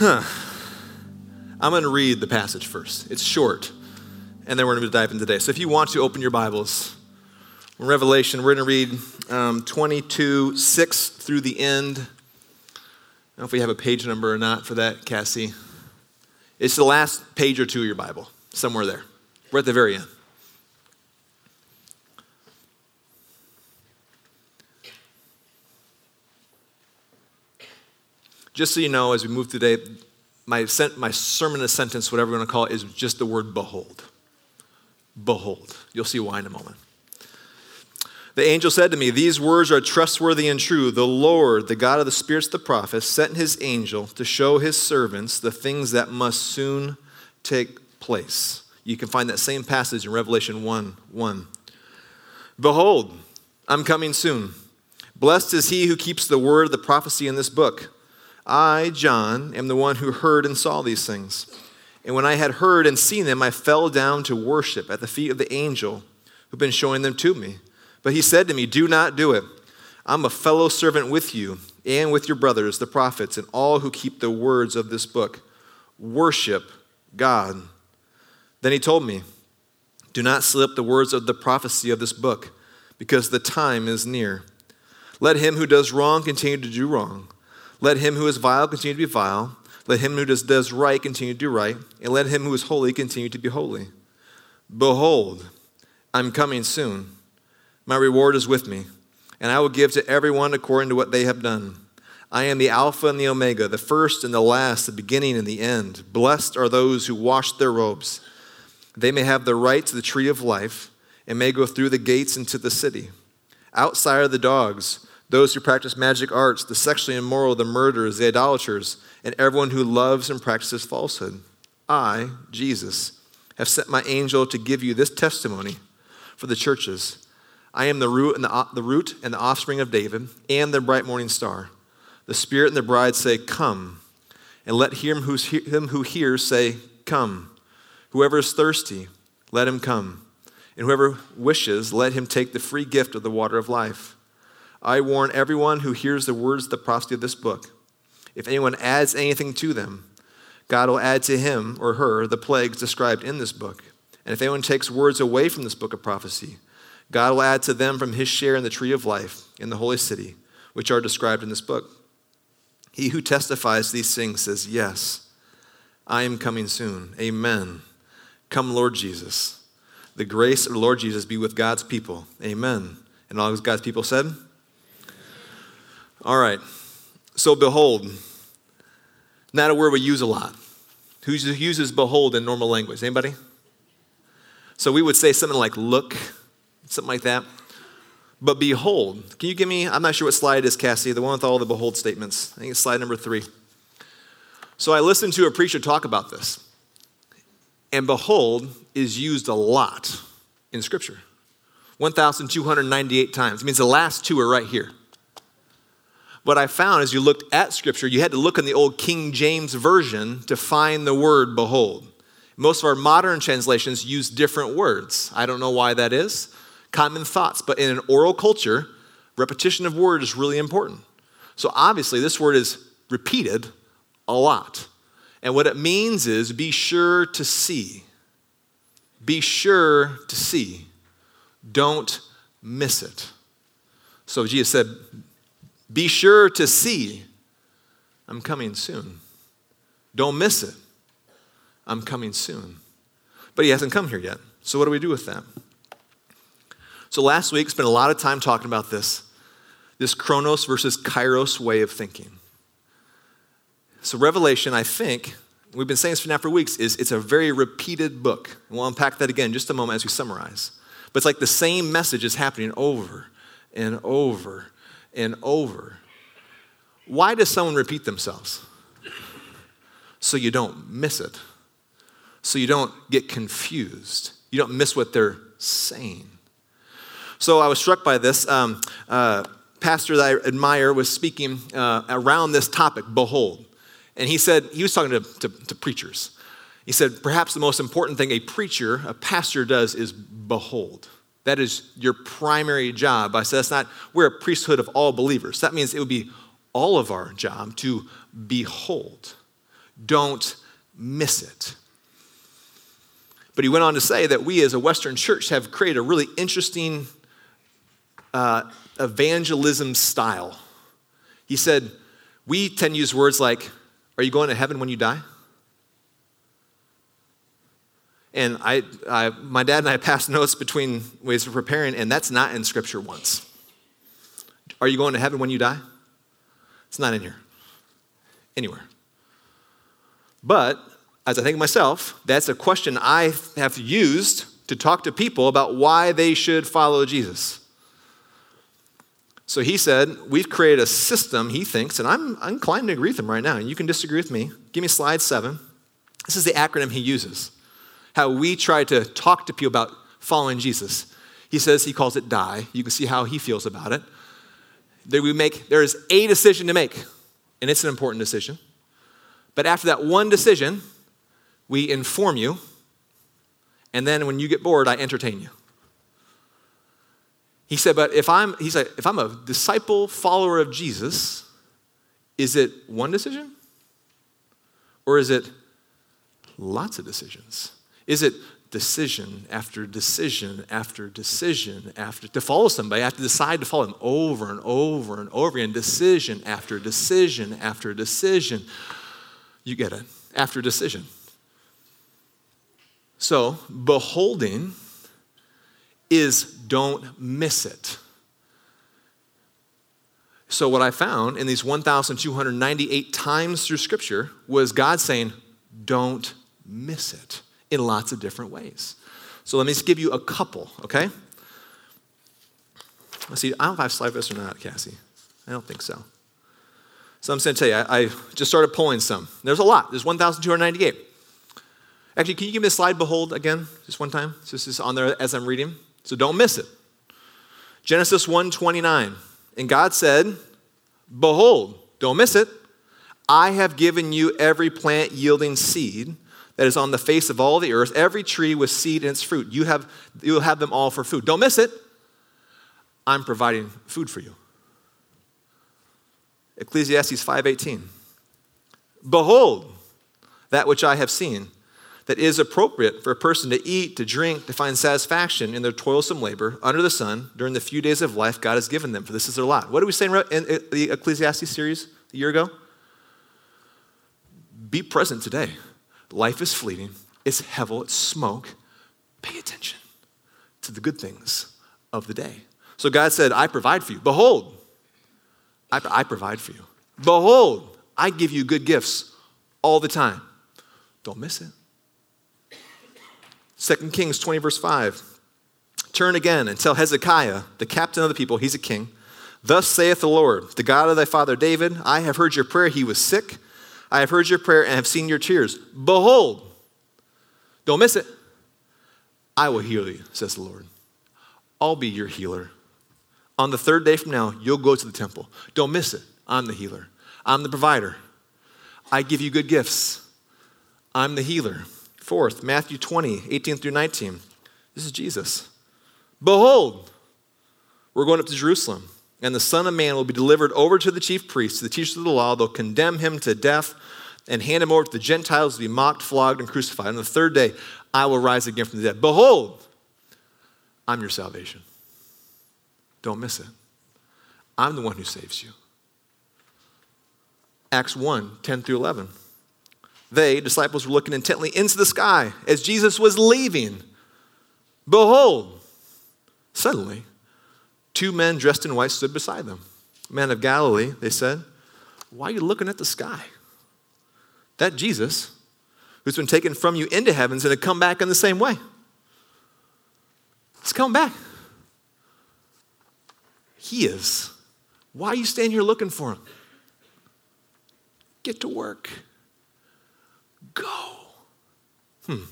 Huh. I'm going to read the passage first. It's short, and then we're going to dive in today. So if you want to open your Bibles, in Revelation, we're going to read um, 22, 6 through the end. I don't know if we have a page number or not for that, Cassie. It's the last page or two of your Bible, somewhere there. We're at the very end. Just so you know, as we move today, my, my sermon a sentence, whatever we're going to call it, is just the word behold. Behold. You'll see why in a moment. The angel said to me, These words are trustworthy and true. The Lord, the God of the spirits of the prophets, sent his angel to show his servants the things that must soon take place. You can find that same passage in Revelation 1 1. Behold, I'm coming soon. Blessed is he who keeps the word of the prophecy in this book. I, John, am the one who heard and saw these things. And when I had heard and seen them, I fell down to worship at the feet of the angel who'd been showing them to me. But he said to me, Do not do it. I'm a fellow servant with you and with your brothers, the prophets, and all who keep the words of this book. Worship God. Then he told me, Do not slip the words of the prophecy of this book, because the time is near. Let him who does wrong continue to do wrong let him who is vile continue to be vile. Let him who does, right continue to do right. And let him who is holy continue to be holy. Behold, I'm coming soon. My reward is with me, and I will give to everyone according to what they have done. I am the Alpha and the Omega, the first and the last, the beginning and the end. Blessed are those who wash their robes. They may have the right to the tree of life and may go through the gates into the city. Outside are the dogs those who practice magic arts, the sexually immoral, the murderers, the idolaters, and everyone who loves and practices falsehood. I, Jesus, have sent my angel to give you this testimony for the churches. I am the root and the, the root and the offspring of David and the bright morning star. The Spirit and the bride say, Come. And let him, who's, him who hears say, Come. Whoever is thirsty, let him come. And whoever wishes, let him take the free gift of the water of life. I warn everyone who hears the words of the prophecy of this book. If anyone adds anything to them, God will add to him or her the plagues described in this book. And if anyone takes words away from this book of prophecy, God will add to them from his share in the tree of life in the holy city, which are described in this book. He who testifies these things says, Yes, I am coming soon. Amen. Come, Lord Jesus. The grace of the Lord Jesus be with God's people. Amen. And all God's people said, all right. So, behold, not a word we use a lot. Who uses behold in normal language? Anybody? So, we would say something like look, something like that. But behold, can you give me, I'm not sure what slide it is, Cassie, the one with all the behold statements. I think it's slide number three. So, I listened to a preacher talk about this. And behold is used a lot in Scripture 1,298 times. It means the last two are right here what I found as you looked at Scripture, you had to look in the old King James Version to find the word behold. Most of our modern translations use different words. I don't know why that is. Common thoughts, but in an oral culture, repetition of word is really important. So obviously, this word is repeated a lot. And what it means is be sure to see. Be sure to see. Don't miss it. So Jesus said, be sure to see, I'm coming soon. Don't miss it. I'm coming soon. But he hasn't come here yet. So, what do we do with that? So, last week, spent a lot of time talking about this this chronos versus kairos way of thinking. So, Revelation, I think, we've been saying this for now for weeks, is it's a very repeated book. We'll unpack that again in just a moment as we summarize. But it's like the same message is happening over and over and over. Why does someone repeat themselves? So you don't miss it. So you don't get confused. You don't miss what they're saying. So I was struck by this. Um, uh, pastor that I admire was speaking uh, around this topic, behold. And he said, he was talking to, to, to preachers. He said, perhaps the most important thing a preacher, a pastor does is behold. That is your primary job. I said that's not, we're a priesthood of all believers. That means it would be all of our job to behold. Don't miss it. But he went on to say that we as a Western church have created a really interesting uh, evangelism style. He said, We tend to use words like, Are you going to heaven when you die? And I, I, my dad and I passed notes between ways of preparing, and that's not in Scripture once. Are you going to heaven when you die? It's not in here, anywhere. But as I think of myself, that's a question I have used to talk to people about why they should follow Jesus. So he said, We've created a system, he thinks, and I'm, I'm inclined to agree with him right now, and you can disagree with me. Give me slide seven. This is the acronym he uses, how we try to talk to people about following Jesus. He says he calls it die. You can see how he feels about it. There, we make, there is a decision to make, and it's an important decision. But after that one decision, we inform you, and then when you get bored, I entertain you. He said, but if I'm, he said, if I'm a disciple, follower of Jesus, is it one decision? Or is it lots of decisions? Is it decision after decision after decision after to follow somebody, I have to decide to follow them over and over and over again, decision after decision after decision. You get it, after decision. So, beholding is don't miss it. So, what I found in these 1,298 times through Scripture was God saying, don't miss it in lots of different ways. So, let me just give you a couple, okay? Let's see, I don't know if I have slide this or not, Cassie. I don't think so. So, I'm going to tell you, I, I just started pulling some. There's a lot, there's 1,298. Actually, can you give me a slide behold again, just one time? So this is on there as I'm reading. So don't miss it. Genesis 1:29. And God said, "Behold, don't miss it. I have given you every plant yielding seed that is on the face of all the earth, every tree with seed in its fruit. You have you'll have them all for food. Don't miss it. I'm providing food for you." Ecclesiastes 5:18. Behold, that which I have seen that is appropriate for a person to eat, to drink, to find satisfaction in their toilsome labor under the sun during the few days of life God has given them, for this is their lot. What did we say in the Ecclesiastes series a year ago? Be present today. Life is fleeting, it's hevel, it's smoke. Pay attention to the good things of the day. So God said, I provide for you. Behold, I, I provide for you. Behold, I give you good gifts all the time. Don't miss it. 2 Kings 20, verse 5. Turn again and tell Hezekiah, the captain of the people, he's a king. Thus saith the Lord, the God of thy father David, I have heard your prayer. He was sick. I have heard your prayer and have seen your tears. Behold, don't miss it. I will heal you, says the Lord. I'll be your healer. On the third day from now, you'll go to the temple. Don't miss it. I'm the healer. I'm the provider. I give you good gifts. I'm the healer. Fourth, Matthew 20, 18 through 19. This is Jesus. Behold, we're going up to Jerusalem, and the Son of Man will be delivered over to the chief priests, the teachers of the law. They'll condemn him to death and hand him over to the Gentiles to be mocked, flogged, and crucified. On the third day, I will rise again from the dead. Behold, I'm your salvation. Don't miss it. I'm the one who saves you. Acts 1 10 through 11. They, disciples, were looking intently into the sky as Jesus was leaving. Behold, suddenly, two men dressed in white stood beside them. Men of Galilee, they said, Why are you looking at the sky? That Jesus, who's been taken from you into heavens and to come back in the same way. He's coming back. He is. Why are you standing here looking for him? Get to work go. Hmm.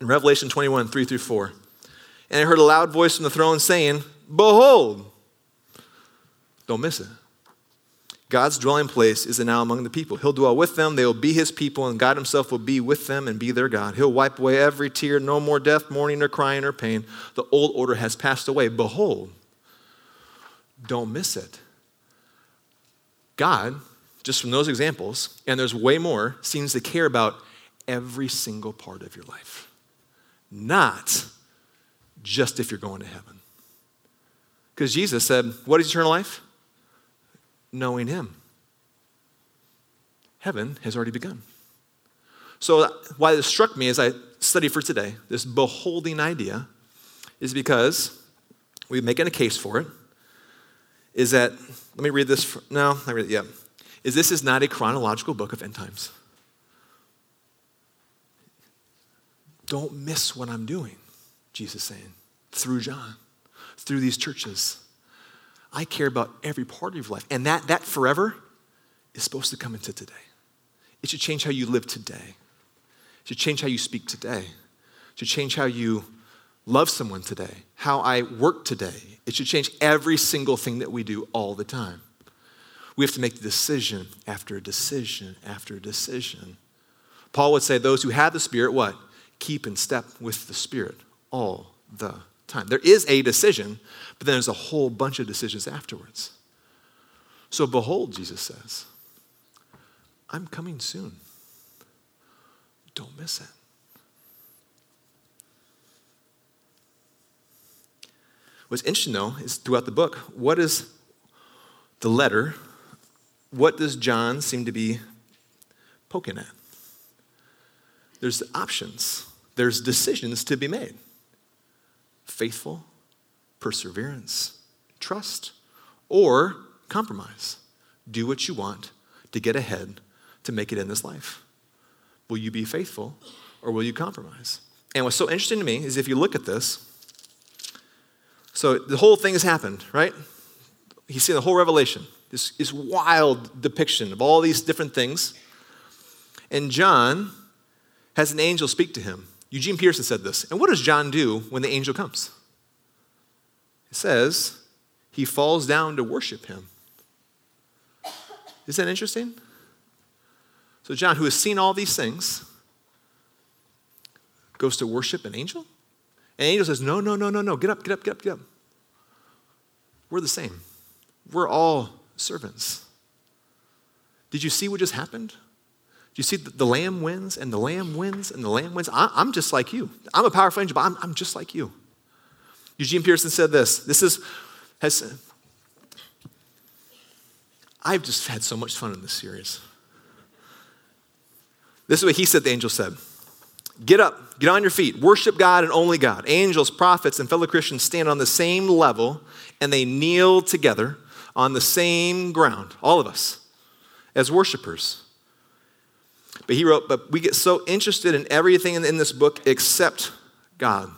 In Revelation 21, 3 through 4. And I heard a loud voice from the throne saying, Behold, don't miss it. God's dwelling place is now among the people. He'll dwell with them, they will be his people, and God himself will be with them and be their God. He'll wipe away every tear, no more death, mourning, or crying, or pain. The old order has passed away. Behold, don't miss it. God just from those examples, and there's way more, seems to care about every single part of your life, not just if you're going to heaven. Because Jesus said, What is eternal life? Knowing Him. Heaven has already begun. So, uh, why this struck me as I studied for today, this beholding idea, is because we're making a case for it. Is that, let me read this. For, no, I read it, yeah. Is this is not a chronological book of end times. Don't miss what I'm doing, Jesus saying, through John, through these churches. I care about every part of your life. And that, that forever is supposed to come into today. It should change how you live today. It should change how you speak today. It should change how you love someone today, how I work today. It should change every single thing that we do all the time. We have to make the decision after decision after decision. Paul would say, Those who have the Spirit, what? Keep in step with the Spirit all the time. There is a decision, but then there's a whole bunch of decisions afterwards. So, behold, Jesus says, I'm coming soon. Don't miss it. What's interesting, though, is throughout the book, what is the letter, what does John seem to be poking at? There's options, there's decisions to be made faithful, perseverance, trust, or compromise. Do what you want to get ahead to make it in this life. Will you be faithful or will you compromise? And what's so interesting to me is if you look at this, so the whole thing has happened, right? He's seen the whole revelation, this, this wild depiction of all these different things. And John has an angel speak to him. Eugene Peterson said this. And what does John do when the angel comes? It says he falls down to worship him. Is that interesting? So, John, who has seen all these things, goes to worship an angel? And the angel says, No, no, no, no, no. Get up, get up, get up, get up. We're the same. We're all servants. Did you see what just happened? Do you see the, the lamb wins and the lamb wins and the lamb wins? I, am just like you. I'm a powerful angel, but I'm, I'm just like you. Eugene Peterson said this. This is, has, I've just had so much fun in this series. This is what he said the angel said. Get up, get on your feet, worship God and only God. Angels, prophets, and fellow Christians stand on the same level and they kneel together on the same ground, all of us, as worshipers. But he wrote, But we get so interested in everything in this book except God.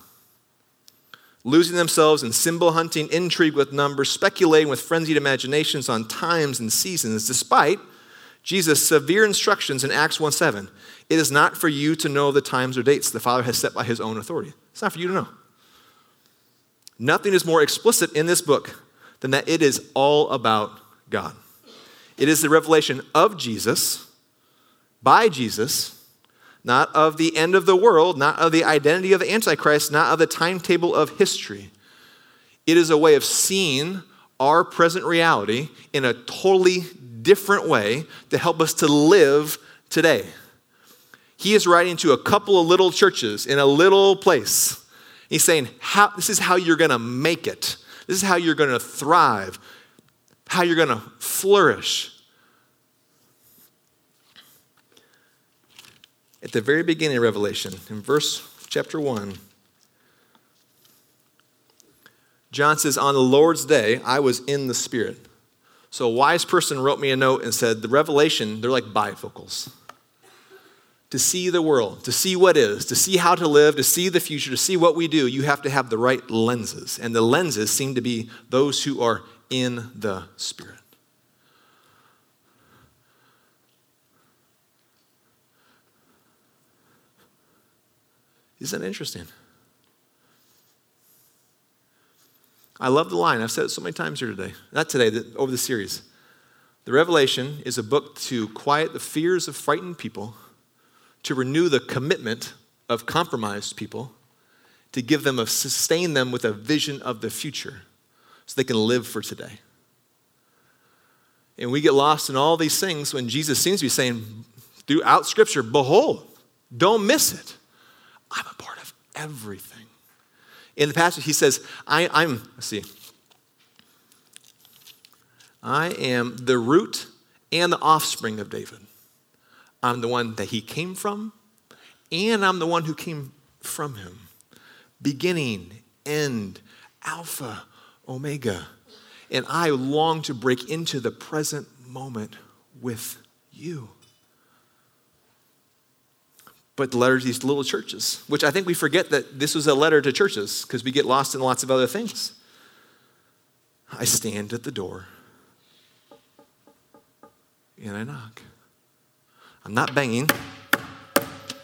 Losing themselves in symbol hunting, intrigue with numbers, speculating with frenzied imaginations on times and seasons, despite Jesus' severe instructions in Acts 1 7. It is not for you to know the times or dates the Father has set by his own authority. It's not for you to know. Nothing is more explicit in this book than that it is all about God. It is the revelation of Jesus, by Jesus, not of the end of the world, not of the identity of the Antichrist, not of the timetable of history. It is a way of seeing our present reality in a totally different way to help us to live today. He is writing to a couple of little churches in a little place. He's saying, how, This is how you're going to make it. This is how you're going to thrive, how you're going to flourish. At the very beginning of Revelation, in verse chapter 1, John says, On the Lord's day, I was in the Spirit. So a wise person wrote me a note and said, The revelation, they're like bifocals. To see the world, to see what is, to see how to live, to see the future, to see what we do, you have to have the right lenses. And the lenses seem to be those who are in the Spirit. Isn't that interesting? I love the line. I've said it so many times here today. Not today, over the series. The Revelation is a book to quiet the fears of frightened people, to renew the commitment of compromised people, to give them a sustain them with a vision of the future so they can live for today. And we get lost in all these things when Jesus seems to be saying throughout Scripture, Behold, don't miss it. I'm a part of everything. In the passage, he says, I, I'm, let's see, I am the root and the offspring of David. I'm the one that he came from, and I'm the one who came from him. Beginning, end, Alpha, Omega. And I long to break into the present moment with you. But the letter to these little churches, which I think we forget that this was a letter to churches because we get lost in lots of other things. I stand at the door and I knock. I'm not banging.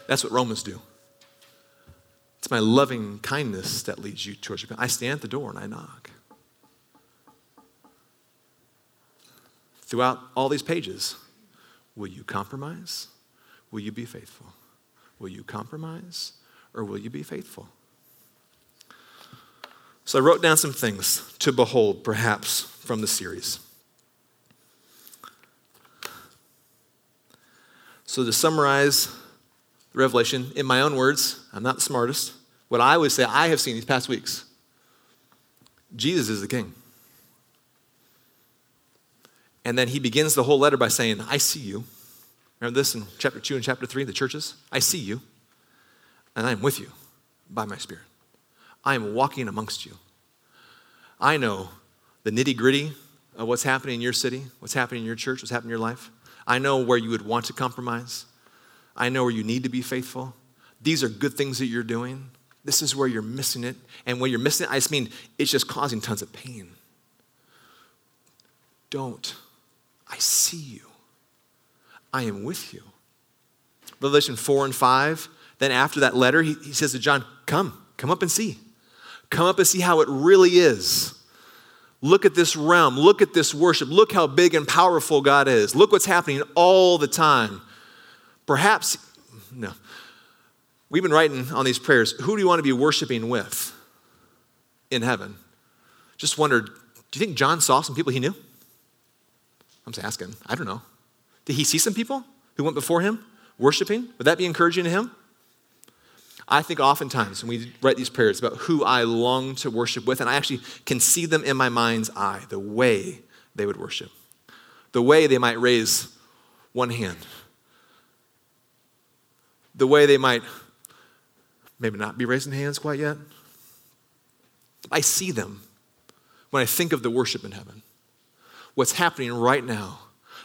That's what Romans do. It's my loving kindness that leads you towards your I stand at the door and I knock. Throughout all these pages, will you compromise? Will you be faithful? Will you compromise or will you be faithful? So I wrote down some things to behold, perhaps, from the series. So to summarize the revelation in my own words, I'm not the smartest. What I would say I have seen these past weeks Jesus is the king. And then he begins the whole letter by saying, I see you. Remember this in chapter 2 and chapter 3, the churches? I see you, and I am with you by my Spirit. I am walking amongst you. I know the nitty gritty of what's happening in your city, what's happening in your church, what's happening in your life. I know where you would want to compromise. I know where you need to be faithful. These are good things that you're doing. This is where you're missing it. And when you're missing it, I just mean it's just causing tons of pain. Don't. I see you. I am with you. Revelation 4 and 5. Then after that letter, he, he says to John, Come, come up and see. Come up and see how it really is. Look at this realm. Look at this worship. Look how big and powerful God is. Look what's happening all the time. Perhaps, no. We've been writing on these prayers who do you want to be worshiping with in heaven? Just wondered, do you think John saw some people he knew? I'm just asking. I don't know. Did he see some people who went before him worshiping? Would that be encouraging to him? I think oftentimes when we write these prayers about who I long to worship with, and I actually can see them in my mind's eye, the way they would worship, the way they might raise one hand, the way they might maybe not be raising hands quite yet. I see them when I think of the worship in heaven. What's happening right now,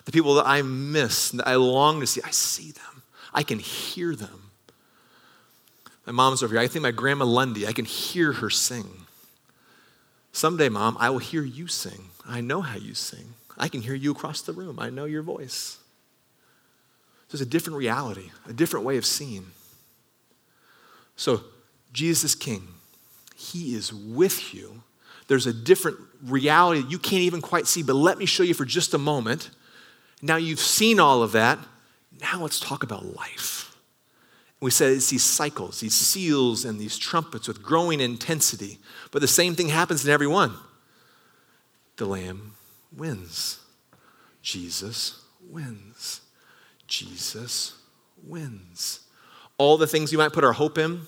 the people that I miss, that I long to see, I see them. I can hear them. My mom's over here. I think my grandma Lundy, I can hear her sing. Someday, mom, I will hear you sing. I know how you sing. I can hear you across the room. I know your voice. There's a different reality, a different way of seeing. So, Jesus is King. He is with you. There's a different reality you can't even quite see, but let me show you for just a moment. Now you've seen all of that. Now let's talk about life. We said it's these cycles, these seals and these trumpets with growing intensity. But the same thing happens in every one. The Lamb wins. Jesus wins. Jesus wins. All the things you might put our hope in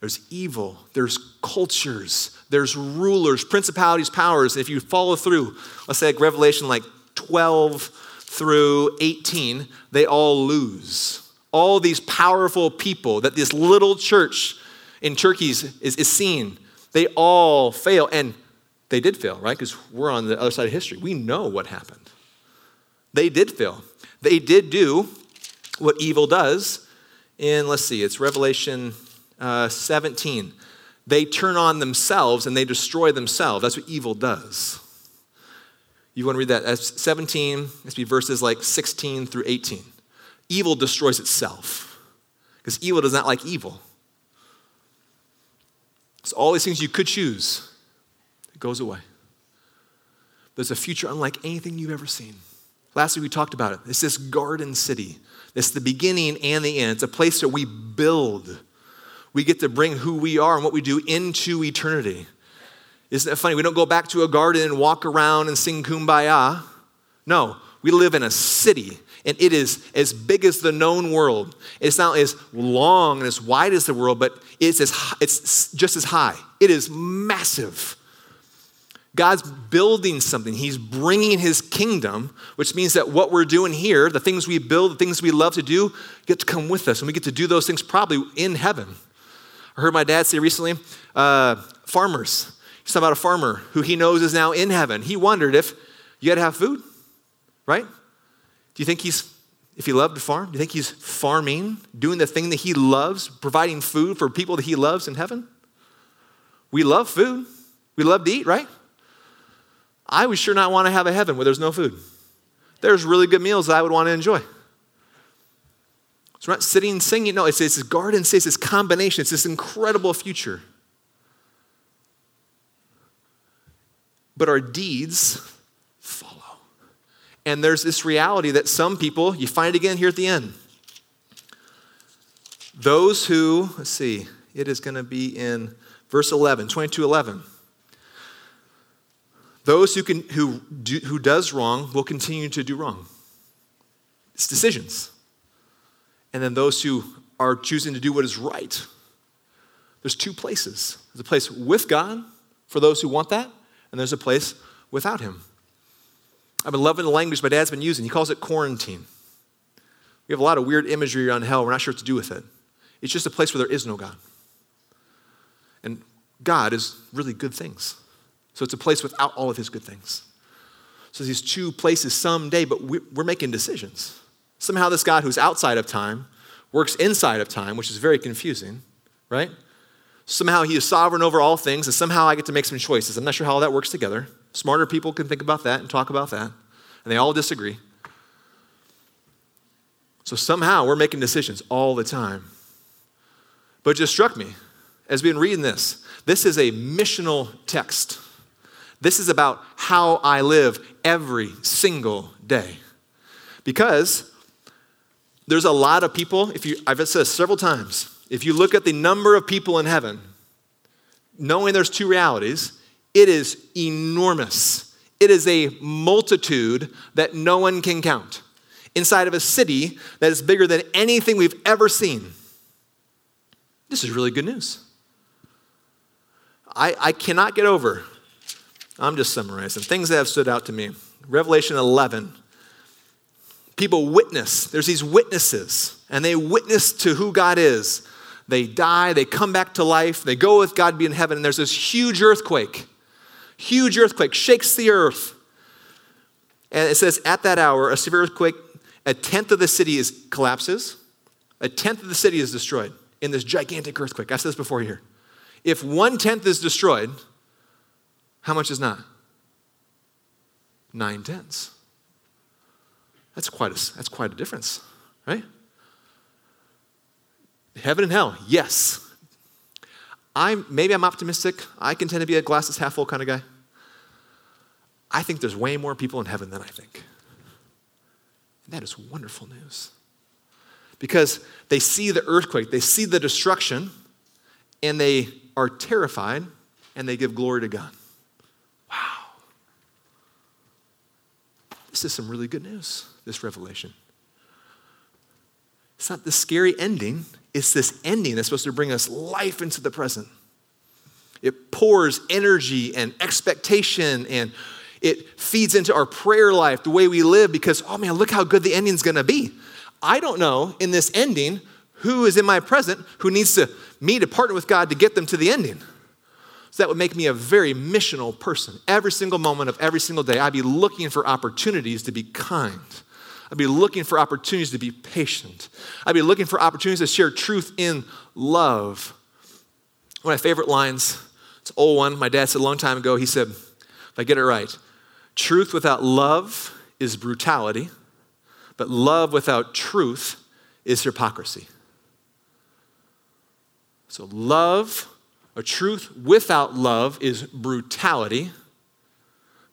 there's evil, there's cultures, there's rulers, principalities, powers. If you follow through, let's say like Revelation like 12 through 18, they all lose all these powerful people that this little church in Turkey is, is seeing, they all fail. And they did fail, right? Because we're on the other side of history. We know what happened. They did fail. They did do what evil does. In, let's see, it's Revelation uh, 17. They turn on themselves and they destroy themselves. That's what evil does. You want to read that? That's 17, let's be verses like 16 through 18 evil destroys itself because evil does not like evil. So, all these things you could choose, it goes away. There's a future unlike anything you've ever seen. Last week we talked about it. It's this garden city. It's the beginning and the end. It's a place that we build. We get to bring who we are and what we do into eternity. Isn't it funny? We don't go back to a garden and walk around and sing kumbaya. No, we live in a city, and it is as big as the known world. It's not as long and as wide as the world, but it's, as, it's just as high. It is massive. God's building something. He's bringing his kingdom, which means that what we're doing here, the things we build, the things we love to do, get to come with us. And we get to do those things probably in heaven. I heard my dad say recently uh, farmers. He's talking about a farmer who he knows is now in heaven. He wondered if you had to have food, right? Do you think he's, if he loved to farm, do you think he's farming, doing the thing that he loves, providing food for people that he loves in heaven? We love food. We love to eat, right? I would sure not want to have a heaven where there's no food. There's really good meals that I would want to enjoy. So we're not sitting singing. No, it's, it's this garden state, this combination. It's this incredible future. But our deeds follow. And there's this reality that some people, you find it again here at the end. Those who, let's see, it is going to be in verse 11, 22 11. Those who, can, who, do, who does wrong will continue to do wrong. It's decisions. And then those who are choosing to do what is right. There's two places. There's a place with God for those who want that, and there's a place without Him. I've been loving the language my dad's been using. He calls it quarantine. We have a lot of weird imagery around hell. We're not sure what to do with it. It's just a place where there is no God. And God is really good things. So it's a place without all of his good things. So these two places someday, but we're making decisions. Somehow this God who's outside of time works inside of time, which is very confusing, right? Somehow he is sovereign over all things, and somehow I get to make some choices. I'm not sure how that works together. Smarter people can think about that and talk about that, and they all disagree. So somehow we're making decisions all the time. But it just struck me as we've been reading this. This is a missional text. This is about how I live every single day. Because there's a lot of people, if you I've said this several times, if you look at the number of people in heaven, knowing there's two realities, it is enormous. It is a multitude that no one can count inside of a city that is bigger than anything we've ever seen. This is really good news. I, I cannot get over I'm just summarizing things that have stood out to me. Revelation 11. People witness, there's these witnesses, and they witness to who God is. They die, they come back to life, they go with God be in heaven, and there's this huge earthquake. Huge earthquake shakes the earth. And it says, at that hour, a severe earthquake, a tenth of the city is, collapses, a tenth of the city is destroyed in this gigantic earthquake. I said this before here. If one tenth is destroyed, how much is not? Nine tenths. That's quite a, that's quite a difference, right? Heaven and hell, yes. I'm, maybe I'm optimistic. I can tend to be a glasses half full kind of guy. I think there's way more people in heaven than I think. And that is wonderful news. Because they see the earthquake, they see the destruction, and they are terrified, and they give glory to God. Wow. This is some really good news, this revelation. It's not the scary ending, it's this ending that's supposed to bring us life into the present. It pours energy and expectation and it feeds into our prayer life, the way we live, because, oh man, look how good the ending's gonna be. I don't know in this ending who is in my present who needs to me to partner with God to get them to the ending. So that would make me a very missional person. Every single moment of every single day, I'd be looking for opportunities to be kind. I'd be looking for opportunities to be patient. I'd be looking for opportunities to share truth in love. One of my favorite lines, it's an old one. My dad said a long time ago, he said, if I get it right, truth without love is brutality, but love without truth is hypocrisy. So, love a truth without love is brutality,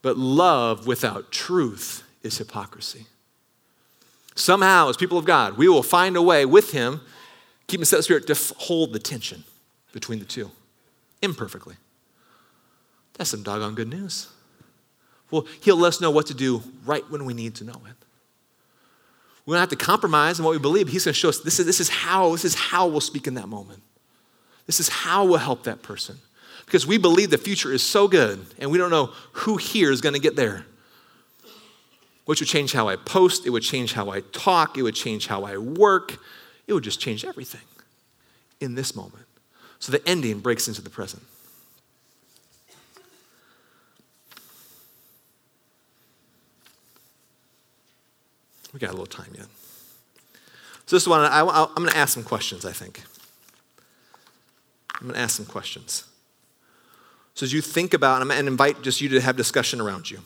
but love without truth is hypocrisy. Somehow, as people of God, we will find a way with Him, keep the Spirit, to hold the tension between the two imperfectly. That's some doggone good news. Well, He'll let us know what to do right when we need to know it. We don't have to compromise in what we believe. He's going to show us this is, this is how this is how we'll speak in that moment. This is how we'll help that person. Because we believe the future is so good and we don't know who here is going to get there. Which would change how I post, it would change how I talk, it would change how I work, it would just change everything in this moment. So the ending breaks into the present. We got a little time yet. So this is what I, am going to ask some questions, I think. I'm going to ask some questions. So as you think about, to invite just you to have discussion around you.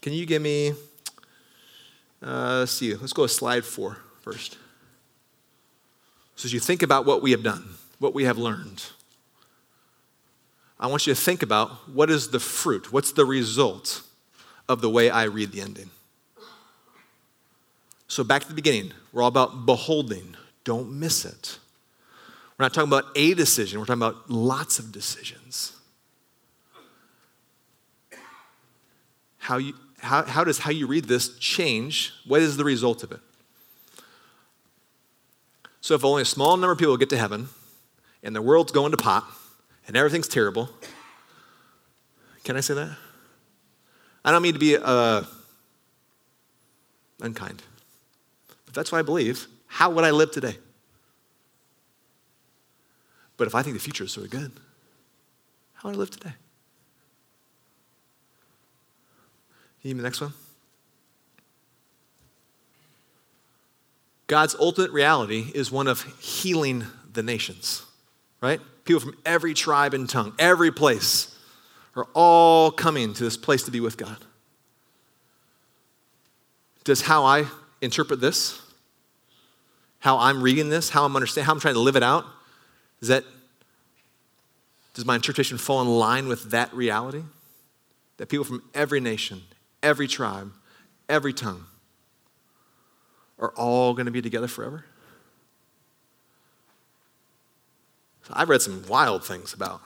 Can you give me, uh, let's see, let's go to slide four first. So as you think about what we have done, what we have learned, I want you to think about what is the fruit, what's the result of the way I read the ending. So back to the beginning, we're all about beholding. Don't miss it. We're not talking about a decision, we're talking about lots of decisions. How, you, how, how does how you read this change? What is the result of it? So, if only a small number of people get to heaven and the world's going to pot and everything's terrible, can I say that? I don't mean to be uh, unkind, but that's what I believe. How would I live today? But if I think the future is so good, how would I live today? Can you the next one? God's ultimate reality is one of healing the nations, right? People from every tribe and tongue, every place, are all coming to this place to be with God. Does how I interpret this, how I'm reading this, how I'm understanding, how I'm trying to live it out, is that does my interpretation fall in line with that reality? That people from every nation, every tribe, every tongue are all going to be together forever? So I've read some wild things about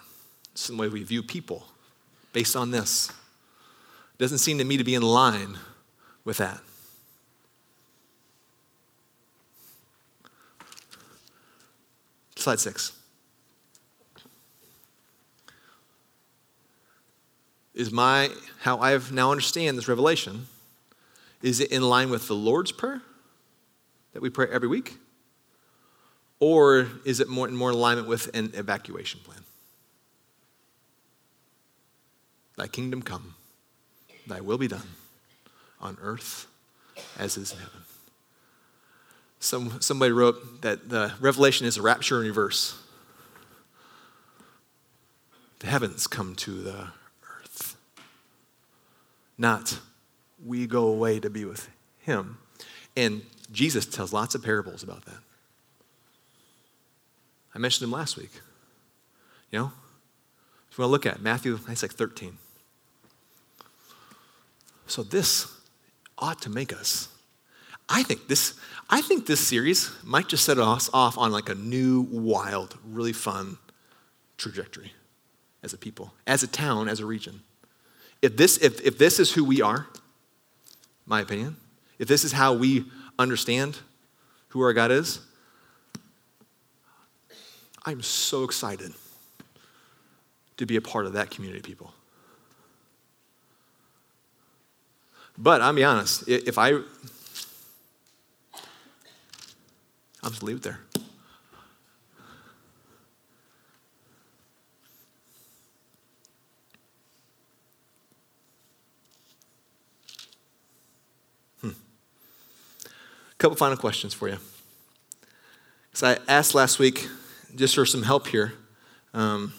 some way we view people based on this. It doesn't seem to me to be in line with that. Slide six. Is my how I have now understand this revelation, is it in line with the Lord's Prayer that we pray every week? Or is it more, more in alignment with an evacuation plan? Thy kingdom come, thy will be done on earth as is in heaven. Some, somebody wrote that the revelation is a rapture in reverse. The heavens come to the. Not we go away to be with him. And Jesus tells lots of parables about that. I mentioned them last week. You know, if you want to look at Matthew, it's like 13. So this ought to make us. I think this, I think this series might just set us off on like a new, wild, really fun trajectory as a people, as a town, as a region. If this, if, if this is who we are, my opinion, if this is how we understand who our God is, I'm so excited to be a part of that community of people. But I'll be honest, if I, I'll just leave it there. Couple final questions for you. Because I asked last week, just for some help here, um,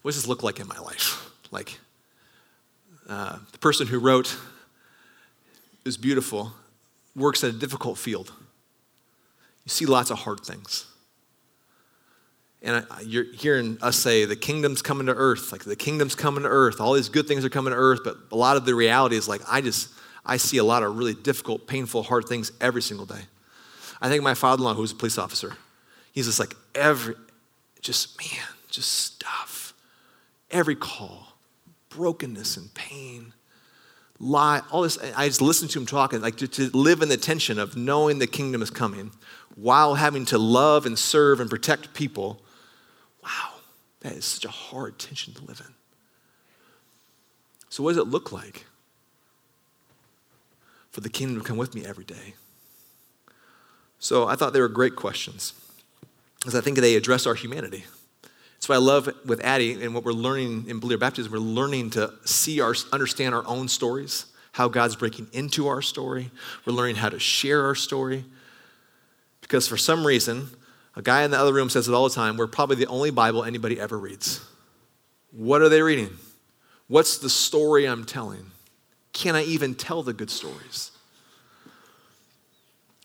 what does this look like in my life? Like, uh, the person who wrote is beautiful, works at a difficult field. You see lots of hard things. And you're hearing us say the kingdom's coming to earth, like the kingdom's coming to earth. All these good things are coming to earth, but a lot of the reality is like I just I see a lot of really difficult, painful, hard things every single day. I think my father-in-law, who's a police officer, he's just like every, just man, just stuff every call, brokenness and pain, lie, all this. I just listened to him talking, like to, to live in the tension of knowing the kingdom is coming while having to love and serve and protect people. Wow, that is such a hard tension to live in. So, what does it look like for the kingdom to come with me every day? So, I thought they were great questions because I think they address our humanity. That's what I love with Addie and what we're learning in Believer Baptism. We're learning to see our, understand our own stories, how God's breaking into our story. We're learning how to share our story. Because for some reason, a guy in the other room says it all the time, we're probably the only Bible anybody ever reads. What are they reading? What's the story I'm telling? Can I even tell the good stories?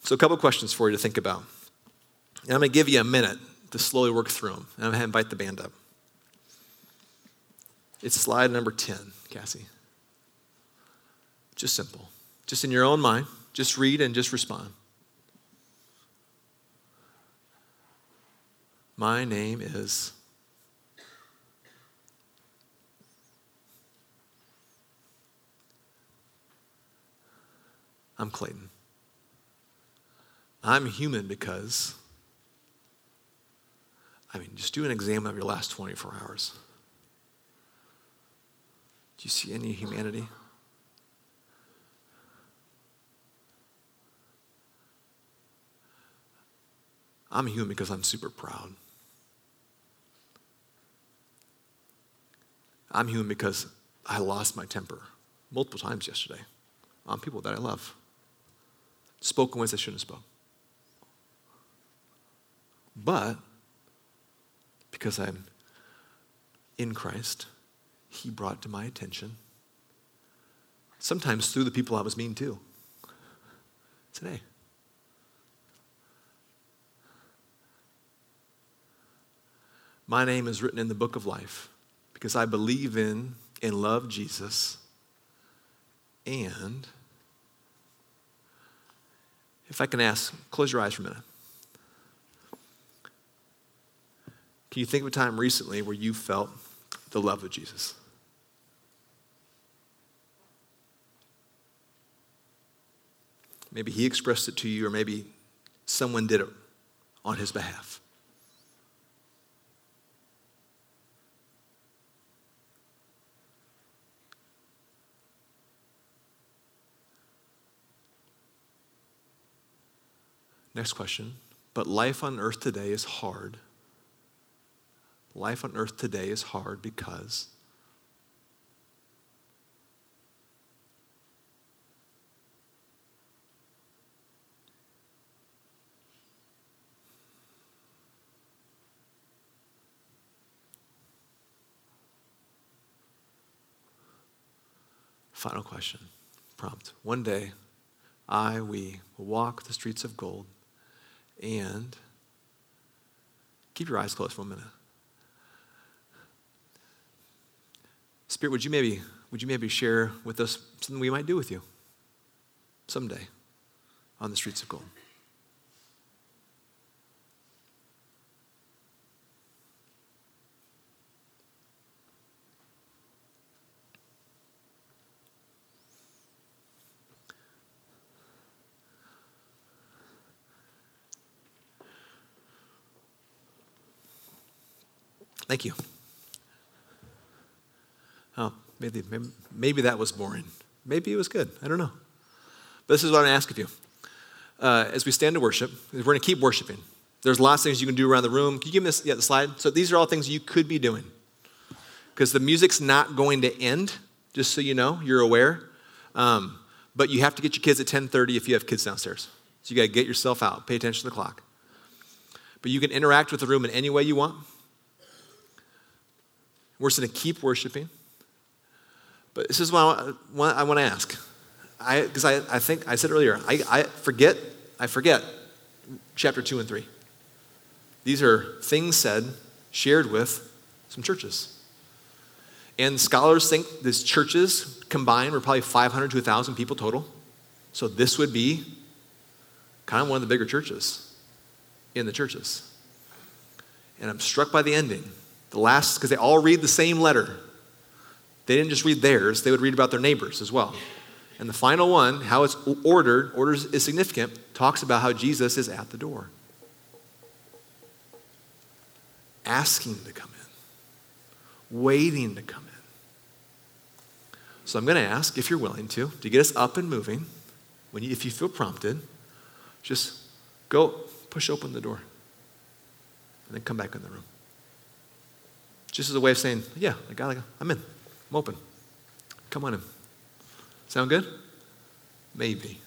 So, a couple questions for you to think about. And I'm going to give you a minute to slowly work through them. And I'm going to invite the band up. It's slide number 10, Cassie. Just simple. Just in your own mind, just read and just respond. My name is. I'm Klayton. I'm human because I mean, just do an exam of your last 24 hours. Do you see any humanity? I'm human because I'm super proud. I'm human because I lost my temper multiple times yesterday on people that I love. Spoken words I shouldn't have spoken. But because I'm in Christ, He brought to my attention, sometimes through the people I was mean to, today. My name is written in the book of life because I believe in and love Jesus. And if I can ask, close your eyes for a minute. Can you think of a time recently where you felt the love of Jesus? Maybe he expressed it to you, or maybe someone did it on his behalf. Next question. But life on earth today is hard life on earth today is hard because Final question, prompt. One day, I, we will walk the streets of gold and keep your eyes closed for a minute. Spirit, would you maybe, would you maybe share with us something we might do with you someday on the streets of gold? Thank you. Oh, maybe, maybe, maybe that was boring. Maybe it was good. I don't know. But this is what I'm to ask of you. Uh, as we stand to worship, we're going to keep worshiping. There's lots of things you can do around the room. Can you give me this, yeah, the slide? So these are all things you could be doing. Because the music's not going to end, just so you know, you're aware. Um, but you have to get your kids at 10:30 if you have kids downstairs. So you got to get yourself out, pay attention to the clock. But you can interact with the room in any way you want. We're just going to keep worshiping. But this is what I want, to ask. Because I, I, I, think, I said earlier, I, I forget, I forget chapter 2 and 3. These are things said, shared with some churches. And scholars think these churches combined were probably 500 to 1,000 people total. So this would be kind of one of the bigger churches in the churches. And I'm struck by the ending The last, because they all read the same letter. They didn't just read theirs, they would read about their neighbors as well. And the final one, how it's ordered, orders is significant, talks about how Jesus is at the door. Asking to come in, waiting to come in. So I'm going to ask, if you're willing to, to get us up and moving, when you, if you feel prompted, just go push open the door and then come back in the room. Just as a way of saying, yeah, I got I'm in. I'm open. Come on in. Sound good? Maybe.